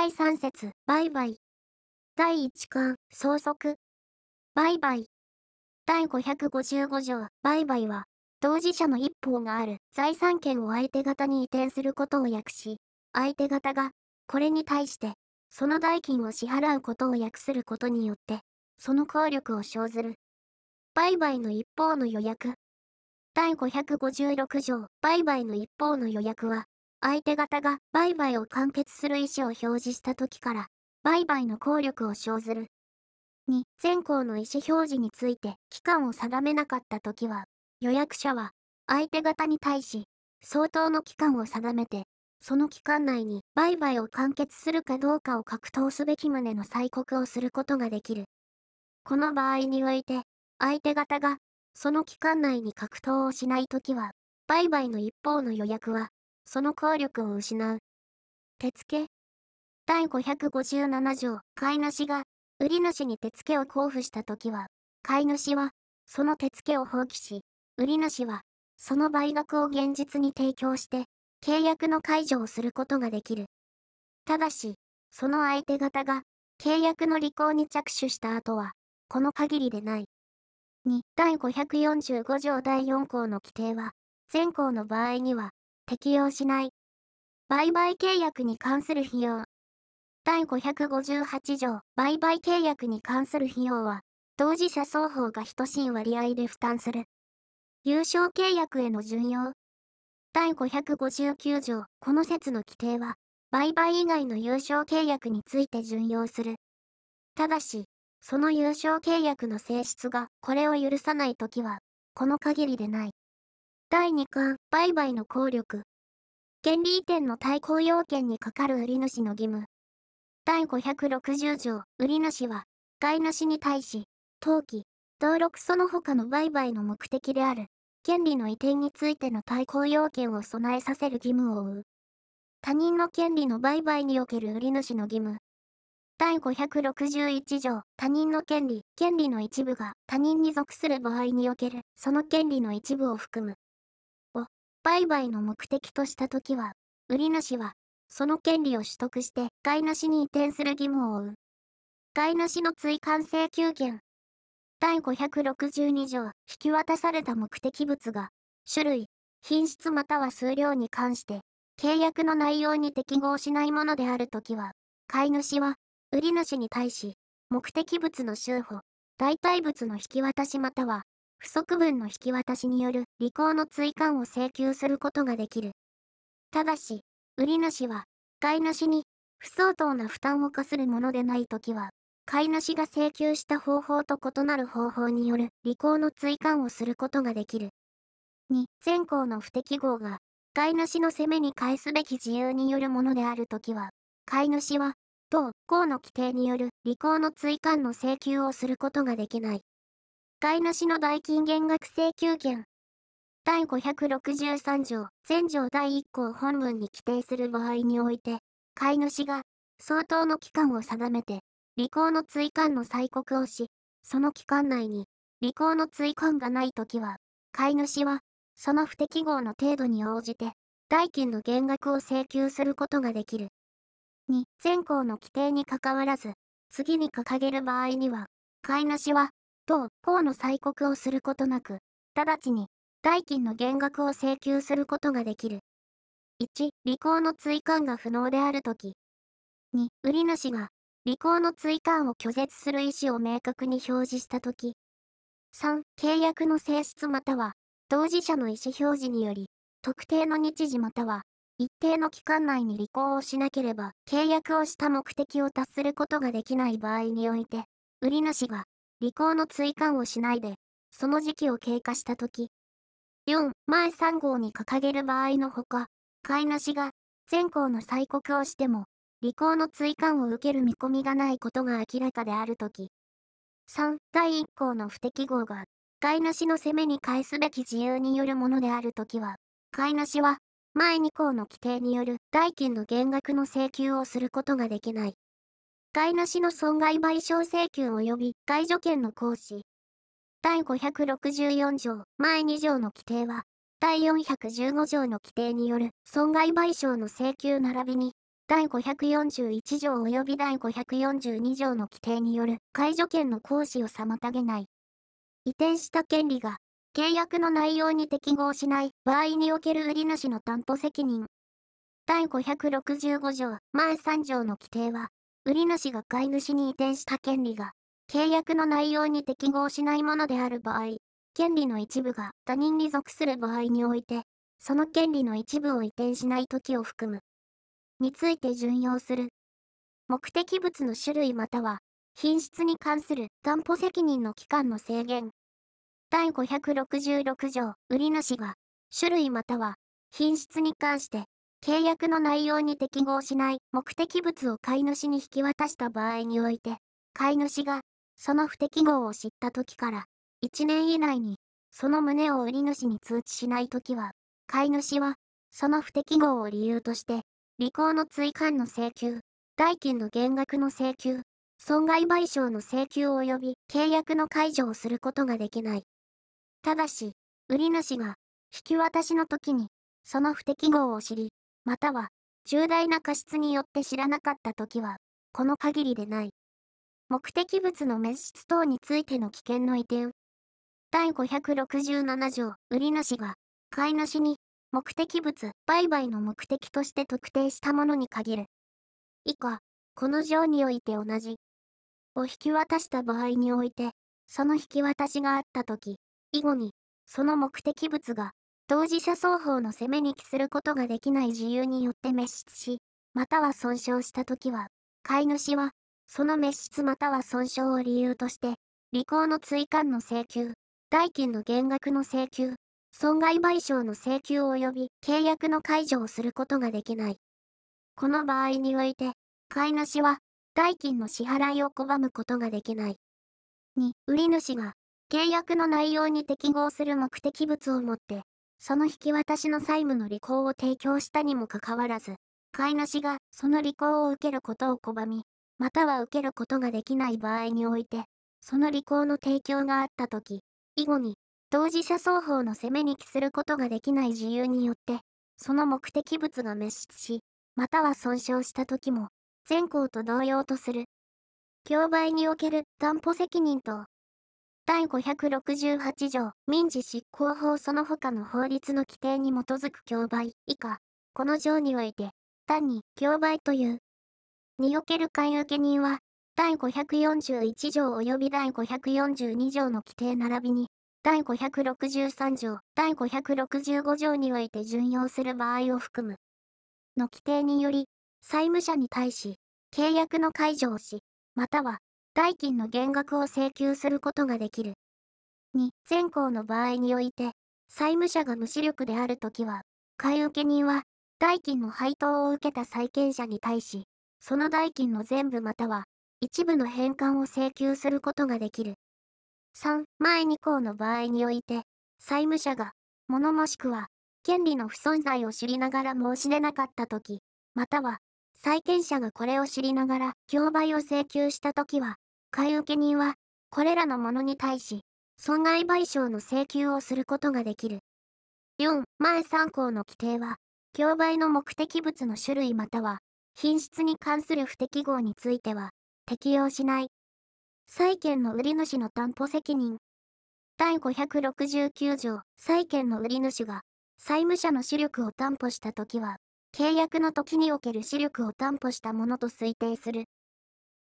第3節、売買。第1巻、相続。売買。第555条、売買は、当事者の一方がある財産権を相手方に移転することを訳し、相手方が、これに対して、その代金を支払うことを訳することによって、その効力を生ずる。売買の一方の予約。第556条、売買の一方の予約は、相手方が売買を完結する意思を表示した時から、売買の効力を生ずる。2、前項の意思表示について期間を定めなかった時は、予約者は相手方に対し、相当の期間を定めて、その期間内に売買を完結するかどうかを格闘すべき旨の催告をすることができる。この場合において、相手方がその期間内に格闘をしないときは、売買の一方の予約は、その効力を失う。手付第557条、買い主が、売り主に手付けを交付したときは、買い主は、その手付けを放棄し、売り主は、その倍額を現実に提供して、契約の解除をすることができる。ただし、その相手方が、契約の履行に着手した後は、この限りでない。2、第545条第4項の規定は、前項の場合には、適用しない。売買契約に関する費用。第558条、売買契約に関する費用は、当事者双方が等しい割合で負担する。優勝契約への準用。第559条、この説の規定は、売買以外の優勝契約について準用する。ただし、その優勝契約の性質がこれを許さないときは、この限りでない。第2巻、売買の効力。権利移転の対抗要件にかかる売り主の義務。第560条、売り主は、買い主に対し、登記、登録その他の売買の目的である、権利の移転についての対抗要件を備えさせる義務を負う。他人の権利の売買における売り主の義務。第561条、他人の権利、権利の一部が他人に属する場合における、その権利の一部を含む。売買の目的としたときは、売り主は、その権利を取得して、買い主に移転する義務を負う。買い主の追関請求権。第562条、引き渡された目的物が、種類、品質または数量に関して、契約の内容に適合しないものであるときは、買い主は、売り主に対し、目的物の収保、代替物の引き渡しまたは、不足分の引き渡しによる履行の追加を請求することができる。ただし、売り主は、買い主に不相当な負担を課するものでないときは、買い主が請求した方法と異なる方法による履行の追加をすることができる。2、前項の不適合が、買い主の責めに返すべき自由によるものであるときは、買い主は、同項の規定による履行の追加の請求をすることができない。買い主の代金減額請求権。第563条、前条第1項本文に規定する場合において、買い主が相当の期間を定めて、履行の追加の催告をし、その期間内に履行の追加がないときは、買い主は、その不適合の程度に応じて、代金の減額を請求することができる。2、前項の規定にかかわらず、次に掲げる場合には、買い主は、同項の催告をすることなく、直ちに、代金の減額を請求することができる。1、履行の追加が不能であるとき。2、売り主が、履行の追加を拒絶する意思を明確に表示したとき。3、契約の性質または、当事者の意思表示により、特定の日時または、一定の期間内に履行をしなければ、契約をした目的を達することができない場合において、売り主が、履行の追加をしないで、その時期を経過したとき。4、前3号に掲げる場合のほか、買い主が、前項の催告をしても、履行の追加を受ける見込みがないことが明らかであるとき。3、第1項の不適合が、買い主の責めに返すべき自由によるものであるときは、買い主は、前2項の規定による代金の減額の請求をすることができない。買い主の損害賠償請求及び解除権の行使。第564条、前2条の規定は、第415条の規定による損害賠償の請求並びに、第541条及び第542条の規定による解除権の行使を妨げない。移転した権利が契約の内容に適合しない場合における売り主の担保責任。第565条前3条の規定は、売り主が買い主に移転した権利が契約の内容に適合しないものである場合、権利の一部が他人に属する場合において、その権利の一部を移転しない時を含む。について準用する。目的物の種類または、品質に関する担保責任の期間の制限。第566条、売り主が、種類または、品質に関して、契約の内容に適合しない目的物を買い主に引き渡した場合において、買い主が、その不適合を知った時から、1年以内に、その旨を売り主に通知しないときは、買い主は、その不適合を理由として、履行の追加の請求、代金の減額の請求、損害賠償の請求及び契約の解除をすることができない。ただし、売り主が引き渡しの時にその不適合を知り、または重大な過失によって知らなかった時は、この限りでない。目的物の滅失等についての危険の移転。第567条、売り主が買い主に目的物売買の目的として特定したものに限る。以下、この条において同じ。を引き渡した場合において、その引き渡しがあったとき、以後に、その目的物が、当事者双方の責めに帰することができない自由によって滅失し、または損傷したときは、飼い主は、その滅失または損傷を理由として、履行の追加の請求、代金の減額の請求、損害賠償の請求及び契約の解除をすることができない。この場合において、飼い主は、代金の支払いを拒むことができない。2、売り主が、契約の内容に適合する目的物をもって、その引き渡しの債務の履行を提供したにもかかわらず、買い主がその履行を受けることを拒み、または受けることができない場合において、その履行の提供があったとき、以後に、当事者双方の責めに帰することができない自由によって、その目的物が滅失し、または損傷したときも、全項と同様とする。競売における担保責任と第568条、民事執行法その他の法律の規定に基づく競売以下、この条において、単に競売という。における買い受け人は、第541条及び第542条の規定並びに、第563条、第565条において準用する場合を含む。の規定により、債務者に対し、契約の解除をし、または、代金の減額を請求することができる。2、前項の場合において、債務者が無視力であるときは、買い受け人は、代金の配当を受けた債権者に対し、その代金の全部または、一部の返還を請求することができる。3、前2項の場合において、債務者が、物もしくは、権利の不存在を知りながら申し出なかったとき、または、債権者がこれを知りながら競売を請求したときは、買い受け人は、これらのものに対し、損害賠償の請求をすることができる。4、前3項の規定は、競売の目的物の種類または、品質に関する不適合については、適用しない。債権の売り主の担保責任。第569条、債権の売り主が、債務者の視力を担保したときは、契約の時における視力を担保したものと推定する。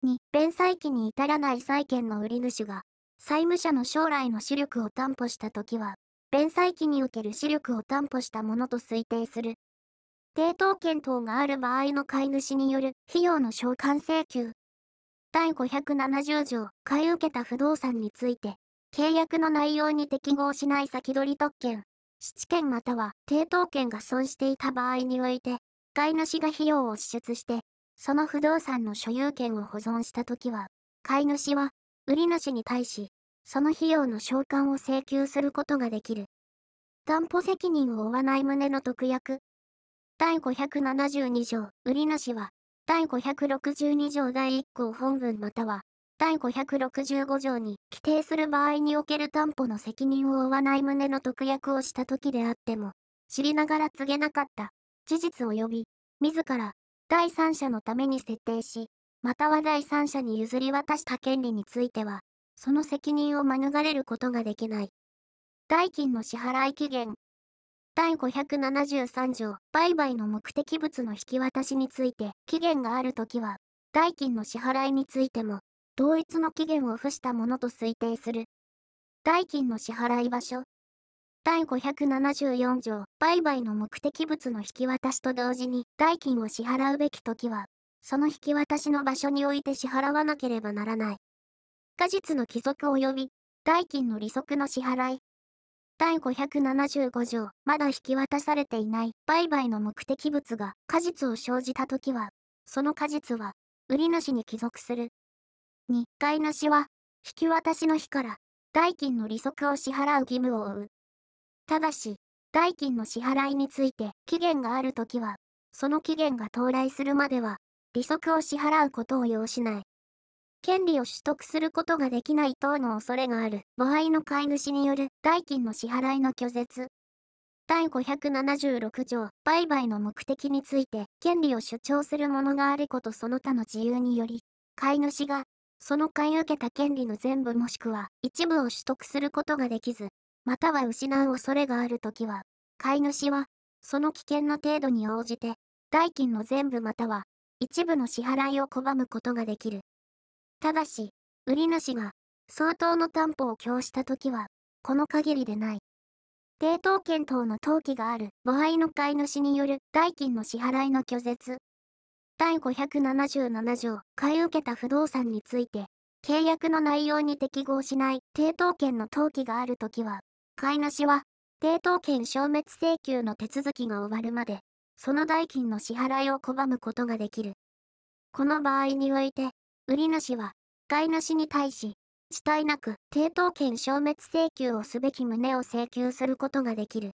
2、弁済期に至らない債権の売り主が、債務者の将来の視力を担保した時は、弁済期における視力を担保したものと推定する。抵当権等がある場合の買い主による費用の償還請求。第570条、買い受けた不動産について、契約の内容に適合しない先取り特権、質権または抵当権が損していた場合において、買い主が費用を支出して、その不動産の所有権を保存したときは、買い主は、売り主に対し、その費用の償還を請求することができる。担保責任を負わない旨の特約。第572条、売り主は、第562条第1項本文または、第565条に規定する場合における担保の責任を負わない旨の特約をした時であっても、知りながら告げなかった事実及び、自ら第三者のために設定し、または第三者に譲り渡した権利については、その責任を免れることができない。代金の支払い期限。第573条、売買の目的物の引き渡しについて、期限があるときは、代金の支払いについても、同一の期限を付したものと推定する。代金の支払い場所。第574条、売買の目的物の引き渡しと同時に、代金を支払うべきときは、その引き渡しの場所において支払わなければならない。果実の帰属及び、代金の利息の支払い。第575条、まだ引き渡されていない売買の目的物が果実を生じたときは、その果実は、売り主に帰属する。2、買い主は、引き渡しの日から、代金の利息を支払う義務を負う。ただし、代金の支払いについて期限があるときは、その期限が到来するまでは、利息を支払うことを要しない。権利を取得することができない等の恐れがある場合の買い主による代金の支払いの拒絶。第576条、売買の目的について権利を主張する者があることその他の自由により、買い主がその買い受けた権利の全部もしくは一部を取得することができず、または失う恐れがあるときは、買い主はその危険の程度に応じて、代金の全部または一部の支払いを拒むことができる。ただし、売り主が相当の担保を供したときは、この限りでない。抵当権等の登記がある場合の買い主による代金の支払いの拒絶。第577条、買い受けた不動産について、契約の内容に適合しない抵当権の登記があるときは、買い主は、抵当権消滅請求の手続きが終わるまで、その代金の支払いを拒むことができる。この場合において、売り主は、買い主に対し、遅滞なく抵当権消滅請求をすべき旨を請求することができる。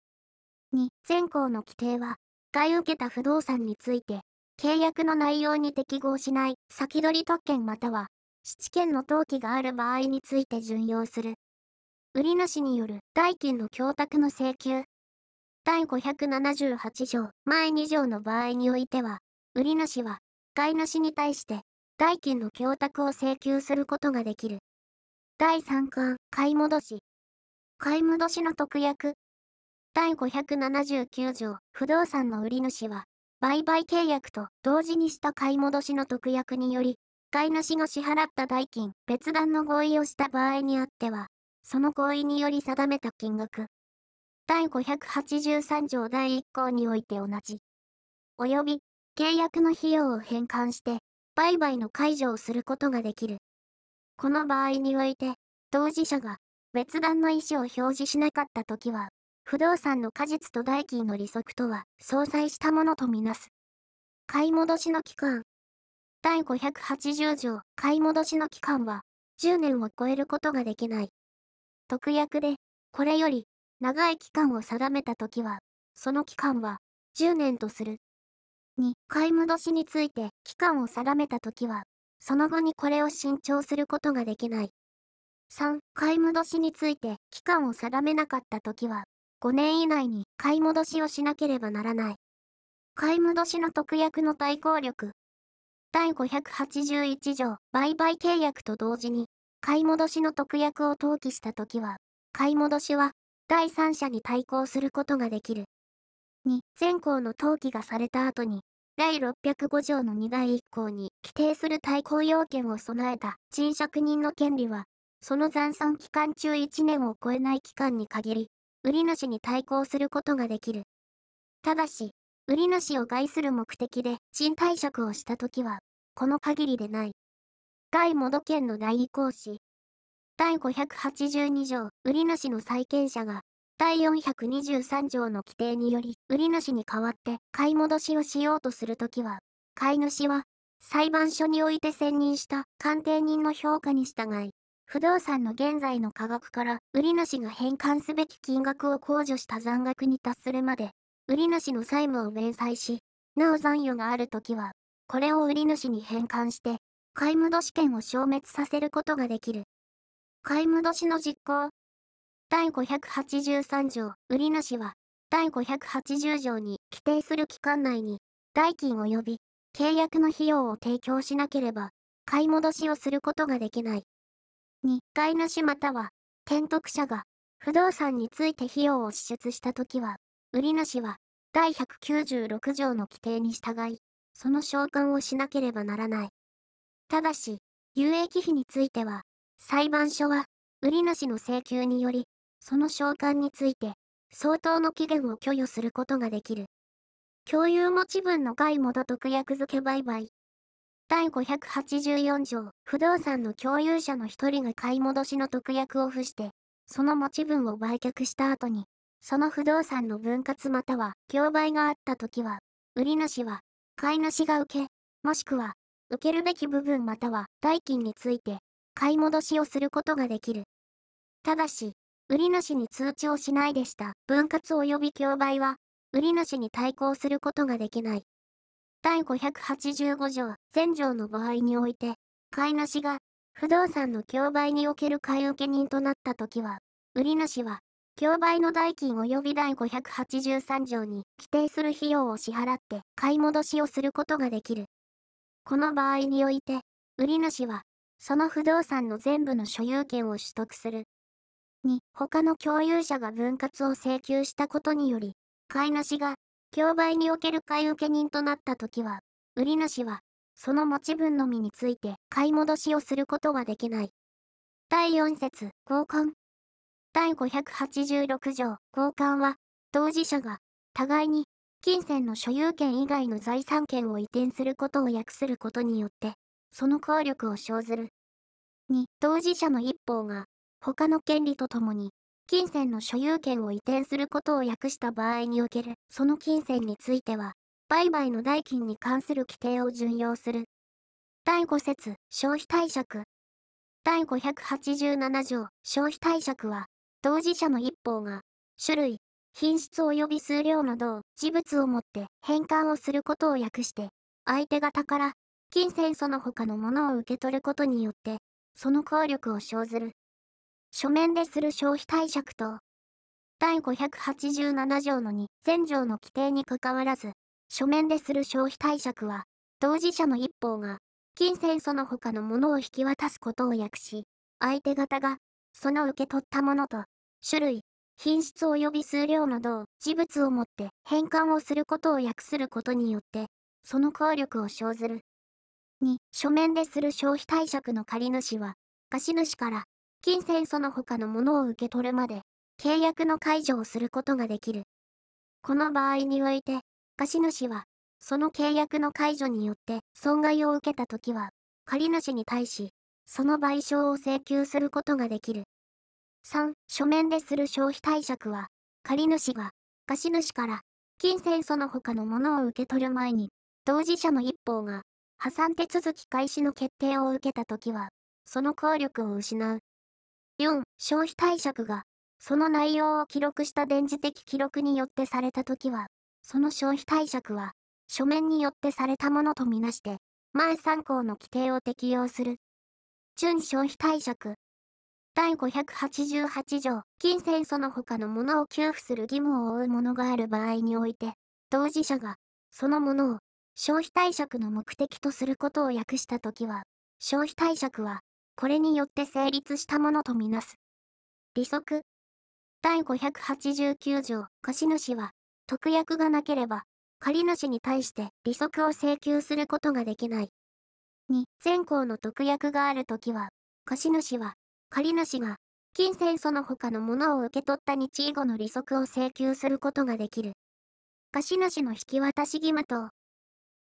2、前項の規定は、買い受けた不動産について、契約の内容に適合しない先取り特権または、質権の登記がある場合について準用する。売主による代金の供託の請求。第578条前2条の場合においては、売主は、買い主に対して代金の供託を請求することができる。第3巻、買い戻し。買い戻しの特約。第579条、不動産の売主は、売買契約と同時にした買い戻しの特約により、買い主が支払った代金、別段の合意をした場合にあっては、その合意により定めた金額。第583条第1項において同じ。及び、契約の費用を返還して、売買の解除をすることができる。この場合において、当事者が別段の意思を表示しなかったときは、不動産の果実と代金の利息とは相殺したものとみなす。買い戻しの期間。第580条、買い戻しの期間は、10年を超えることができない。特約で、これより、長い期間を定めたときは、その期間は、10年とする。2、買い戻しについて期間を定めたときは、その後にこれを新調することができない。3、買い戻しについて期間を定めなかったときは、5年以内に買い戻しをしなければならない。買い戻しの特約の対抗力。第581条、売買契約と同時に、買い戻しの特約を登記したときは、買い戻しは第三者に対抗することができる。2、全項の登記がされた後に、第605条の2第1項に規定する対抗要件を備えた賃借人の権利は、その残存期間中1年を超えない期間に限り、売主に対抗することができる。ただし、売主を害する目的で賃貸借をしたときは、この限りでない。第モド権の代位行使。第582条、売主の債権者が第423条の規定により、売主に代わって買い戻しをしようとするときは、買い主は、裁判所において選任した鑑定人の評価に従い、不動産の現在の価格から売主が返還すべき金額を控除した残額に達するまで、売主の債務を明細し、なお残余があるときは、これを売主に返還して、買い戻し権を消滅させることができる。買い戻しの実行、第583条、売主は、第580条に規定する期間内に、代金及び、契約の費用を提供しなければ、買い戻しをすることができない。2、買い主または、転得者が、不動産について費用を支出したときは、売り主は、第196条の規定に従い、その償還をしなければならない。ただし、有益費については、裁判所は、売り主の請求により、その償還について、相当の期限を許容することができる。共有持ち分の外元得約付け売買。第584条、不動産の共有者の一人が買い戻しの特約を付して、その持ち分を売却した後に、その不動産の分割または競売があったときは、売り主は、買い主が受け、もしくは、受けるべき部分または代金について、買い戻しをすることができる。ただし、売り主に通知をしないでした分割及び競売は、売り主に対抗することができない。第585条、前条の場合において、買い主が、不動産の競売における買い受け人となったときは、売り主は、競売の代金及び第583条に規定する費用を支払って買い戻しをすることができる。この場合において、売り主は、その不動産の全部の所有権を取得する。2、他の共有者が分割を請求したことにより、買い主が、競売における買い受け人となったときは、売り主は、その持ち分のみについて買い戻しをすることはできない。第4節、交換。第586条、交換は、当事者が、互いに、金銭の所有権以外の財産権を移転することを訳することによって、その効力を生ずる。2、当事者の一方が、他の権利とともに、金銭の所有権を移転することを訳した場合における、その金銭については、売買の代金に関する規定を準用する。第5節、消費貸借。第587条、消費貸借は、当事者の一方が、種類、品質及び数量の同事物をもって返還をすることを訳して、相手方から、金銭その他のものを受け取ることによって、その効力を生ずる。書面でする消費貸借と、第587条の2、前条の規定にかかわらず、書面でする消費貸借は、当事者の一方が、金銭その他のものを引き渡すことを訳し、相手方が、その受け取ったものと、種類、品質及び数量など、事物をもって返還をすることを訳することによって、その効力を生ずる。2、書面でする消費貸借の借主は、貸主から、金銭その他のものを受け取るまで、契約の解除をすることができる。この場合において、貸主は、その契約の解除によって損害を受けたときは、借主に対し、その賠償を請求することができる。3、書面でする消費貸借は、借主が、貸主から、金銭その他のものを受け取る前に、当事者の一方が、破産手続き開始の決定を受けたときは、その効力を失う。4. 消費貸借が、その内容を記録した電磁的記録によってされたときは、その消費貸借は、書面によってされたものとみなして、前3項の規定を適用する。準消費貸借。第588条、金銭その他のものを給付する義務を負うものがある場合において、当事者が、そのものを、消費貸借の目的とすることを訳したときは、消費貸借は、これによって成立したものとみなす。利息。第589条、貸主は、特約がなければ、借主に対して利息を請求することができない。2、前項の特約があるときは、貸主は、借主が、金銭その他のものを受け取った日以後の利息を請求することができる。貸主の引き渡し義務と、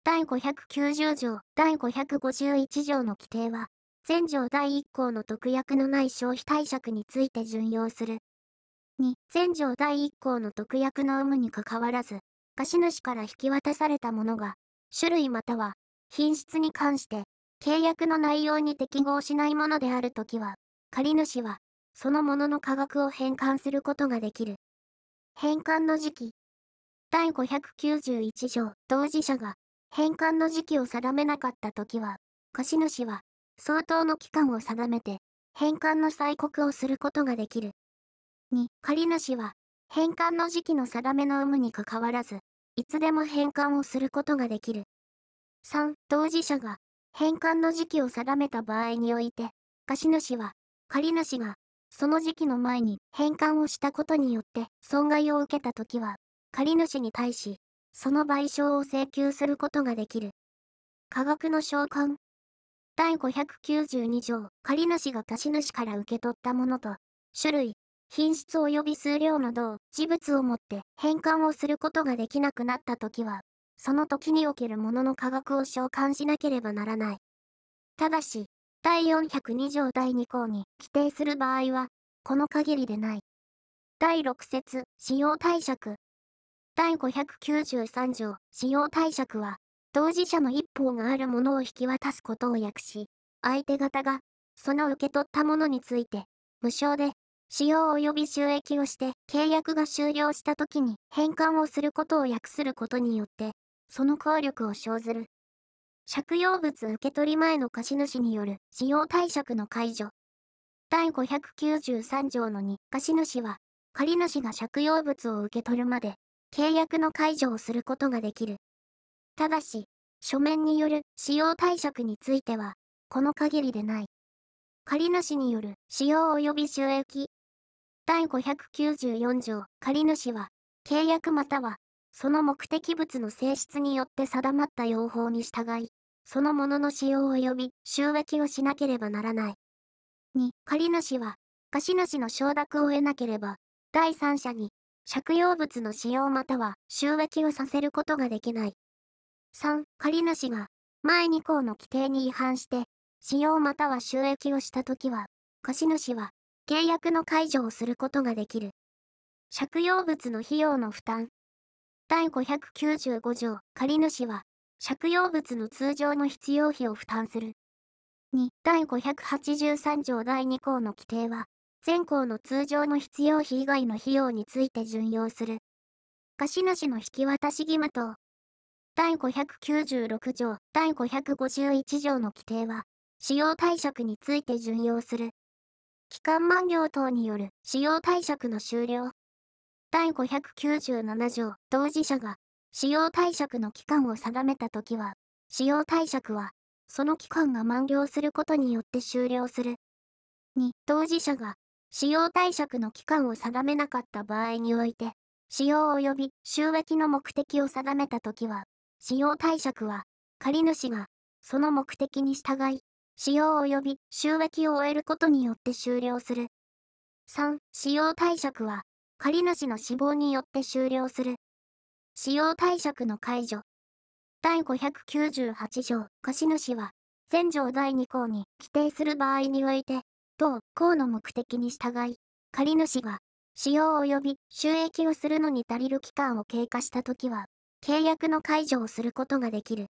第590条、第551条の規定は、前条第1項の特約のない消費貸借について準用する。2、前条第1項の特約の有無にかかわらず、貸主から引き渡されたものが、種類または品質に関して契約の内容に適合しないものであるときは、借主は、そのものの価格を返還することができる。返還の時期。第591条、当事者が、返還の時期を定めなかったときは、貸主は、相当の期間を定めて、返還の催告をすることができる。2、借主は、返還の時期の定めの有無にかかわらず、いつでも返還をすることができる。3、当事者が返還の時期を定めた場合において、貸主は借主がその時期の前に返還をしたことによって損害を受けたときは、借主に対し、その賠償を請求することができる。価格の償還。第592条、借主が貸主から受け取ったものと、種類、品質及び数量の同事物をもって返還をすることができなくなったときは、その時におけるものの価格を償還しなければならない。ただし、第402条第2項に規定する場合は、この限りでない。第6節、使用貸借。第593条、使用貸借は、当事者の一方があるものを引き渡すことを訳し、相手方が、その受け取ったものについて、無償で、使用及び収益をして、契約が終了した時に返還をすることを訳することによって、その効力を生ずる。借用物受け取り前の貸主による使用貸借の解除。第593条の2、貸主は、借主が借用物を受け取るまで、契約の解除をすることができる。ただし、書面による使用貸借については、この限りでない。借主による使用及び収益。第594条、借主は、契約またはその目的物の性質によって定まった用法に従い、そのものの使用及び収益をしなければならない。2、借主は、貸主の承諾を得なければ、第三者に、借用物の使用または収益をさせることができない。3、借主が、前2項の規定に違反して、使用または収益をしたときは、貸主は、契約の解除をすることができる。借用物の費用の負担、第595条、借主は、借用物の通常の必要費を負担する。2、第583条第2項の規定は、全項の通常の必要費以外の費用について準用する。貸主の引き渡し義務等。第596条、第551条の規定は、使用貸借について準用する。期間満了等による使用貸借の終了。第597条、当事者が、使用貸借の期間を定めたときは、使用貸借は、その期間が満了することによって終了する。2、当事者が、使用貸借の期間を定めなかった場合において、使用及び収益の目的を定めたときは、使用貸借は、借主が、その目的に従い、使用及び収益を終えることによって終了する。3、使用貸借は、借主の死亡によって終了する。使用貸借の解除。第598条、貸主は、前条第2項に規定する場合において、同項の目的に従い、借主が、使用及び収益をするのに足りる期間を経過したときは、契約の解除をすることができる。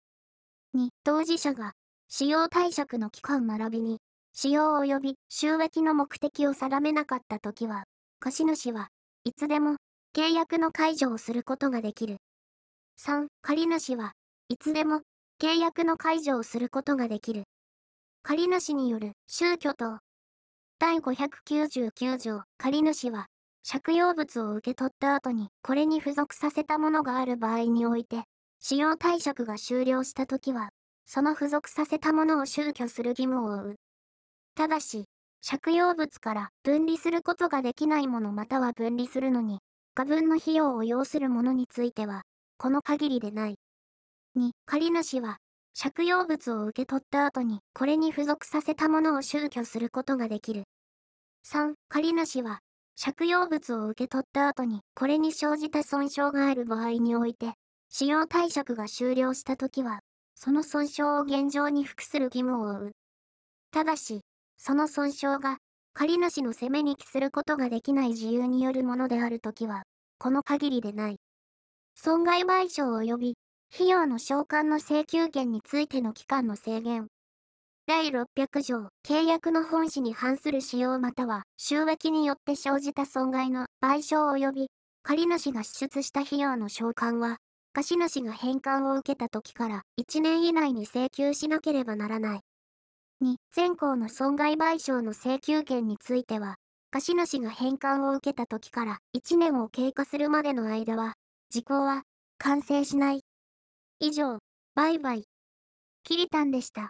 2、当事者が、使用貸借の期間並びに、使用及び収益の目的を定めなかったときは、貸主はいつでも契約の解除をすることができる。3. 借主はいつでも契約の解除をすることができる。借主による宗教等。第599条借主は借用物を受け取った後にこれに付属させたものがある場合において使用貸借が終了したときはその付属させたものを収居する義務を負う。ただし、借用物から分離することができないものまたは分離するのに、過分の費用を要するものについては、この限りでない。2、借主は、借用物を受け取った後に、これに付属させたものを収居することができる。3、借主は、借用物を受け取った後に、これに生じた損傷がある場合において、使用貸借が終了したときは、その損傷を現状に服する義務を負う。ただし、その損傷が、借主の責めに帰することができない自由によるものであるときは、この限りでない。損害賠償及び、費用の償還の請求権についての期間の制限。第600条、契約の本旨に反する使用または収益によって生じた損害の賠償及び、借主が支出した費用の償還は、貸主が返還を受けた時から1年以内に請求しなければならない。2、全項の損害賠償の請求権については、貸主が返還を受けた時から1年を経過するまでの間は、時効は完成しない。以上、売買、キリタンでした。